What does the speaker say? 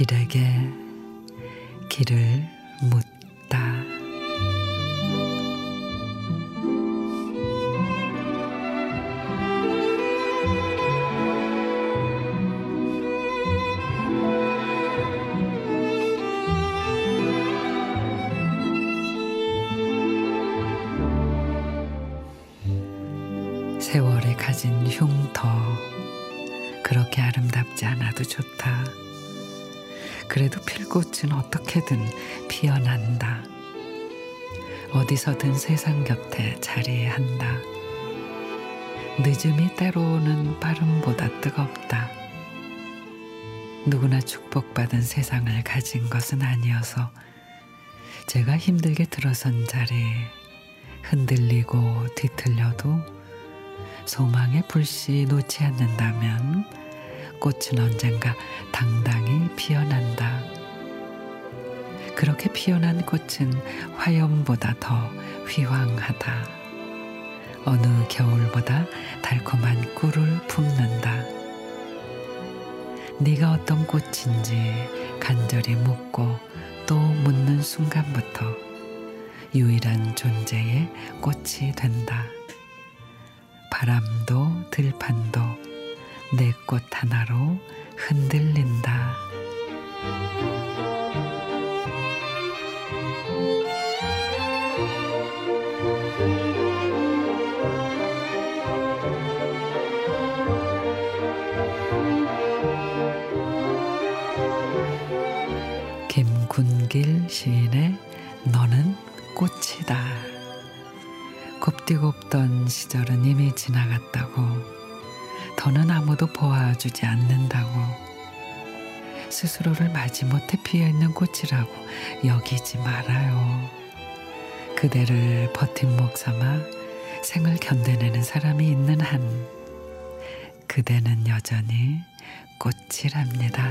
길에게 길을 세월이 가진 흉터 그렇게 아름답지 않아도 좋다. 그래도 필꽃은 어떻게든 피어난다. 어디서든 세상 곁에 자리한다. 늦음이 때로는 빠름보다 뜨겁다. 누구나 축복받은 세상을 가진 것은 아니어서 제가 힘들게 들어선 자리에 흔들리고 뒤틀려도 소망의 불씨 놓지 않는다면 꽃은 언젠가 당당히 피어난다. 그렇게 피어난 꽃은 화염보다 더 휘황하다. 어느 겨울보다 달콤한 꿀을 품는다. 네가 어떤 꽃인지 간절히 묻고 또 묻는 순간부터 유일한 존재의 꽃이 된다. 바람도 들판도 내 꽃 하나로 흔들린다. 김군길 시인의 너는 꽃이다. 곱디곱던 시절은 이미 지나갔다고 더는 아무도 보아주지 않는다고 스스로를 마지못해 피어있는 꽃이라고 여기지 말아요. 그대를 버팀목 삼아 생을 견뎌내는 사람이 있는 한 그대는 여전히 꽃이랍니다.